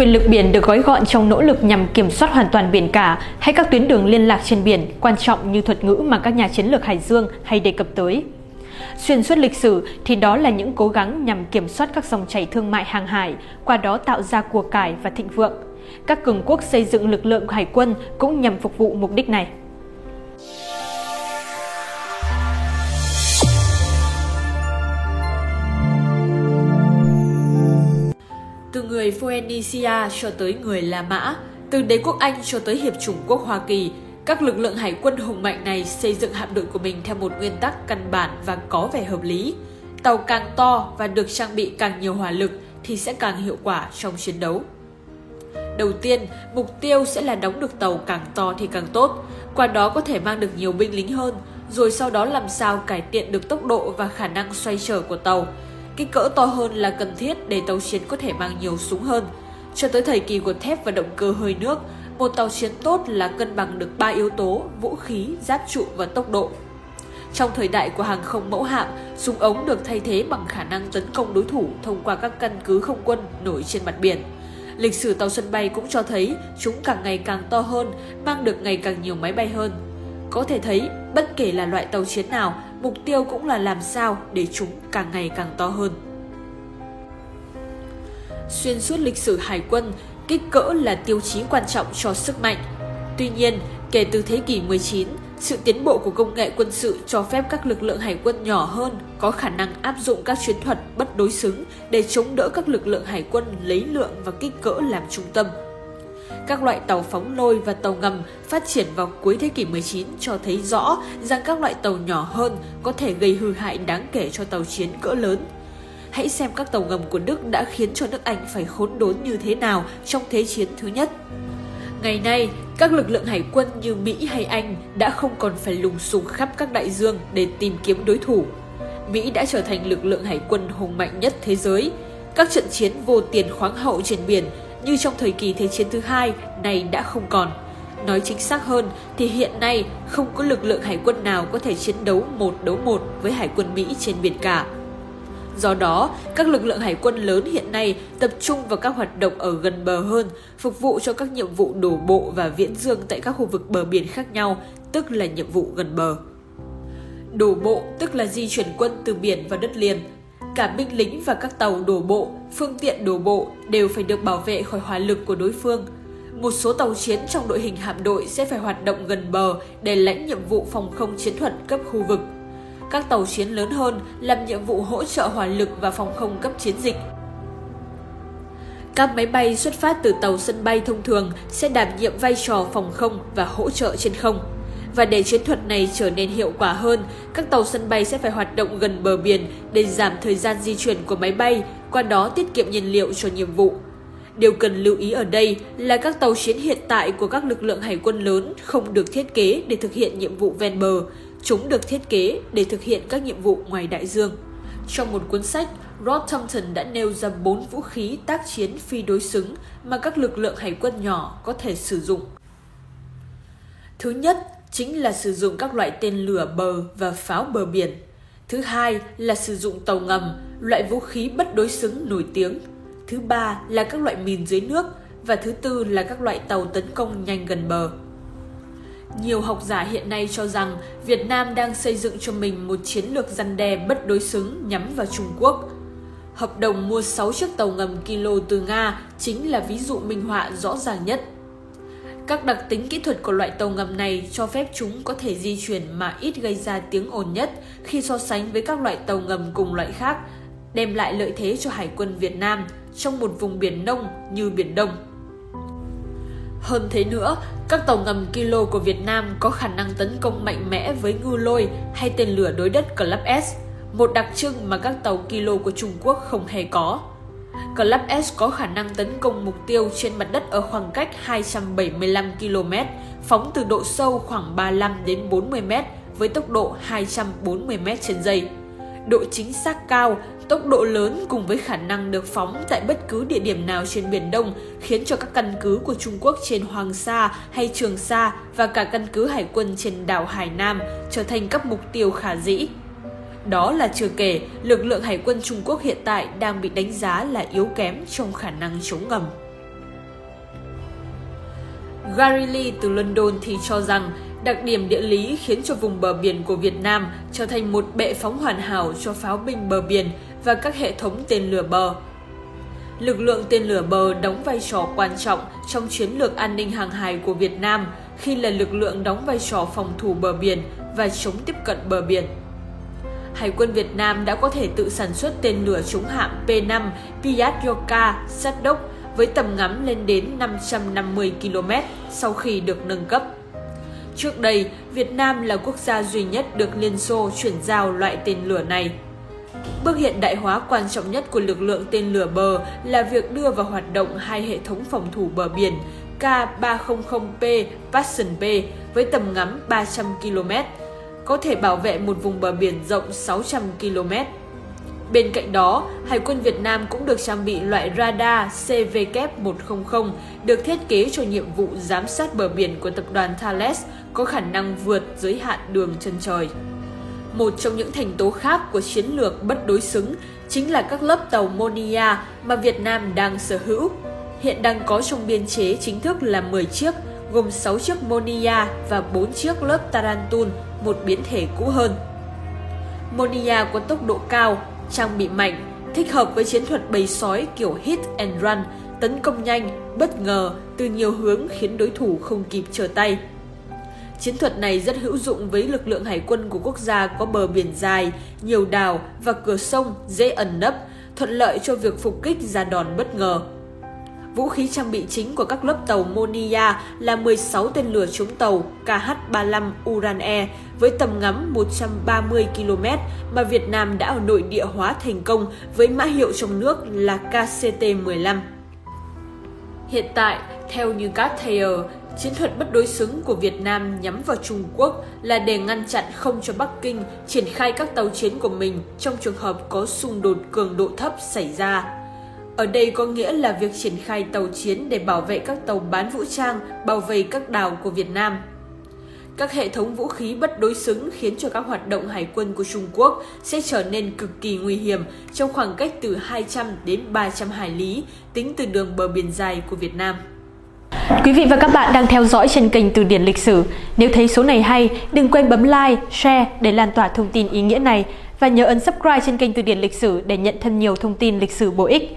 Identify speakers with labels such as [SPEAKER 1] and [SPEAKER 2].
[SPEAKER 1] Quyền lực biển được gói gọn trong nỗ lực nhằm kiểm soát hoàn toàn biển cả hay các tuyến đường liên lạc trên biển, quan trọng như thuật ngữ mà các nhà chiến lược Hải Dương hay đề cập tới. Xuyên suốt lịch sử thì đó là những cố gắng nhằm kiểm soát các dòng chảy thương mại hàng hải, qua đó tạo ra của cải và thịnh vượng. Các cường quốc xây dựng lực lượng hải quân cũng nhằm phục vụ mục đích này.
[SPEAKER 2] Người Phoenicia cho tới người La Mã, từ đế quốc Anh cho tới Hiệp chủng quốc Hoa Kỳ, các lực lượng hải quân hùng mạnh này xây dựng hạm đội của mình theo một nguyên tắc căn bản và có vẻ hợp lý. Tàu càng to và được trang bị càng nhiều hỏa lực thì sẽ càng hiệu quả trong chiến đấu. Đầu tiên, mục tiêu sẽ là đóng được tàu càng to thì càng tốt, qua đó có thể mang được nhiều binh lính hơn, rồi sau đó làm sao cải thiện được tốc độ và khả năng xoay trở của tàu. Kích cỡ to hơn là cần thiết để tàu chiến có thể mang nhiều súng hơn. Cho tới thời kỳ của thép và động cơ hơi nước, một tàu chiến tốt là cân bằng được ba yếu tố vũ khí, giáp trụ và tốc độ. Trong thời đại của hàng không mẫu hạm, súng ống được thay thế bằng khả năng tấn công đối thủ thông qua các căn cứ không quân nổi trên mặt biển. Lịch sử tàu sân bay cũng cho thấy chúng càng ngày càng to hơn, mang được ngày càng nhiều máy bay hơn. Có thể thấy, bất kể là loại tàu chiến nào, mục tiêu cũng là làm sao để chúng càng ngày càng to hơn. Xuyên suốt lịch sử hải quân, kích cỡ là tiêu chí quan trọng cho sức mạnh. Tuy nhiên, kể từ thế kỷ 19, sự tiến bộ của công nghệ quân sự cho phép các lực lượng hải quân nhỏ hơn có khả năng áp dụng các chiến thuật bất đối xứng để chống đỡ các lực lượng hải quân lấy lượng và kích cỡ làm trung tâm. Các loại tàu phóng lôi và tàu ngầm phát triển vào cuối thế kỷ 19 cho thấy rõ rằng các loại tàu nhỏ hơn có thể gây hư hại đáng kể cho tàu chiến cỡ lớn Hãy xem các tàu ngầm của Đức đã khiến cho nước Anh phải khốn đốn như thế nào trong Thế chiến thứ nhất. Ngày nay, các lực lượng hải quân như Mỹ hay Anh đã không còn phải lùng sùng khắp các đại dương để tìm kiếm đối thủ. Mỹ đã trở thành lực lượng hải quân hùng mạnh nhất thế giới. Các trận chiến vô tiền khoáng hậu trên biển như trong thời kỳ Thế chiến thứ hai này đã không còn. Nói chính xác hơn thì hiện nay không có lực lượng hải quân nào có thể chiến đấu một đấu một với hải quân Mỹ trên biển cả. Do đó, các lực lượng hải quân lớn hiện nay tập trung vào các hoạt động ở gần bờ hơn, phục vụ cho các nhiệm vụ đổ bộ và viễn dương tại các khu vực bờ biển khác nhau, tức là nhiệm vụ gần bờ. Đổ bộ tức là di chuyển quân từ biển vào đất liền. Cả binh lính và các tàu đổ bộ, phương tiện đổ bộ đều phải được bảo vệ khỏi hỏa lực của đối phương. Một số tàu chiến trong đội hình hạm đội sẽ phải hoạt động gần bờ để lãnh nhiệm vụ phòng không chiến thuật cấp khu vực – các tàu chiến lớn hơn làm nhiệm vụ hỗ trợ hỏa lực và phòng không cấp chiến dịch. Các máy bay xuất phát từ tàu sân bay thông thường sẽ đảm nhiệm vai trò phòng không và hỗ trợ trên không. Và để chiến thuật này trở nên hiệu quả hơn, các tàu sân bay sẽ phải hoạt động gần bờ biển để giảm thời gian di chuyển của máy bay, qua đó tiết kiệm nhiên liệu cho nhiệm vụ. Điều cần lưu ý ở đây là các tàu chiến hiện tại của các lực lượng hải quân lớn không được thiết kế để thực hiện nhiệm vụ ven bờ, Chúng được thiết kế để thực hiện các nhiệm vụ ngoài đại dương. Trong một cuốn sách, Rod Thompson đã nêu ra bốn vũ khí tác chiến phi đối xứng mà các lực lượng hải quân nhỏ có thể sử dụng. Thứ nhất chính là sử dụng các loại tên lửa bờ và pháo bờ biển. Thứ hai là sử dụng tàu ngầm, loại vũ khí bất đối xứng nổi tiếng. Thứ ba là các loại mìn dưới nước và thứ tư là các loại tàu tấn công nhanh gần bờ. Nhiều học giả hiện nay cho rằng Việt Nam đang xây dựng cho mình một chiến lược răn đe bất đối xứng nhắm vào Trung Quốc. Hợp đồng mua 6 chiếc tàu ngầm Kilo từ Nga chính là ví dụ minh họa rõ ràng nhất. Các đặc tính kỹ thuật của loại tàu ngầm này cho phép chúng có thể di chuyển mà ít gây ra tiếng ồn nhất khi so sánh với các loại tàu ngầm cùng loại khác, đem lại lợi thế cho Hải quân Việt Nam trong một vùng biển nông như Biển Đông. Hơn thế nữa, các tàu ngầm Kilo của Việt Nam có khả năng tấn công mạnh mẽ với ngư lôi hay tên lửa đối đất Club S, một đặc trưng mà các tàu Kilo của Trung Quốc không hề có. Club S có khả năng tấn công mục tiêu trên mặt đất ở khoảng cách 275 km, phóng từ độ sâu khoảng 35 đến 40 m với tốc độ 240 m trên giây. Độ chính xác cao, Tốc độ lớn cùng với khả năng được phóng tại bất cứ địa điểm nào trên Biển Đông khiến cho các căn cứ của Trung Quốc trên Hoàng Sa hay Trường Sa và cả căn cứ hải quân trên đảo Hải Nam trở thành các mục tiêu khả dĩ. Đó là chưa kể, lực lượng hải quân Trung Quốc hiện tại đang bị đánh giá là yếu kém trong khả năng chống ngầm. Gary Lee từ London thì cho rằng đặc điểm địa lý khiến cho vùng bờ biển của Việt Nam trở thành một bệ phóng hoàn hảo cho pháo binh bờ biển và các hệ thống tên lửa bờ. Lực lượng tên lửa bờ đóng vai trò quan trọng trong chiến lược an ninh hàng hải của Việt Nam khi là lực lượng đóng vai trò phòng thủ bờ biển và chống tiếp cận bờ biển. Hải quân Việt Nam đã có thể tự sản xuất tên lửa chống hạm P5 Piatyoka sát đốc với tầm ngắm lên đến 550 km sau khi được nâng cấp. Trước đây, Việt Nam là quốc gia duy nhất được Liên Xô chuyển giao loại tên lửa này. Bước hiện đại hóa quan trọng nhất của lực lượng tên lửa bờ là việc đưa vào hoạt động hai hệ thống phòng thủ bờ biển K300P Passion P với tầm ngắm 300 km, có thể bảo vệ một vùng bờ biển rộng 600 km. Bên cạnh đó, Hải quân Việt Nam cũng được trang bị loại radar CVK-100 được thiết kế cho nhiệm vụ giám sát bờ biển của tập đoàn Thales có khả năng vượt giới hạn đường chân trời. Một trong những thành tố khác của chiến lược bất đối xứng chính là các lớp tàu Monia mà Việt Nam đang sở hữu. Hiện đang có trong biên chế chính thức là 10 chiếc, gồm 6 chiếc Monia và 4 chiếc lớp Tarantul, một biến thể cũ hơn. Monia có tốc độ cao, trang bị mạnh, thích hợp với chiến thuật bầy sói kiểu hit and run, tấn công nhanh, bất ngờ từ nhiều hướng khiến đối thủ không kịp trở tay. Chiến thuật này rất hữu dụng với lực lượng hải quân của quốc gia có bờ biển dài, nhiều đảo và cửa sông dễ ẩn nấp, thuận lợi cho việc phục kích ra đòn bất ngờ. Vũ khí trang bị chính của các lớp tàu Monia là 16 tên lửa chống tàu KH-35 Uran E với tầm ngắm 130 km mà Việt Nam đã ở nội địa hóa thành công với mã hiệu trong nước là KCT-15. Hiện tại, theo như các Thayer, chiến thuật bất đối xứng của Việt Nam nhắm vào Trung Quốc là để ngăn chặn không cho Bắc Kinh triển khai các tàu chiến của mình trong trường hợp có xung đột cường độ thấp xảy ra. Ở đây có nghĩa là việc triển khai tàu chiến để bảo vệ các tàu bán vũ trang, bao vây các đảo của Việt Nam. Các hệ thống vũ khí bất đối xứng khiến cho các hoạt động hải quân của Trung Quốc sẽ trở nên cực kỳ nguy hiểm trong khoảng cách từ 200 đến 300 hải lý tính từ đường bờ biển dài của Việt Nam.
[SPEAKER 1] Quý vị và các bạn đang theo dõi trên kênh Từ điển lịch sử. Nếu thấy số này hay, đừng quên bấm like, share để lan tỏa thông tin ý nghĩa này và nhớ ấn subscribe trên kênh Từ điển lịch sử để nhận thêm nhiều thông tin lịch sử bổ ích.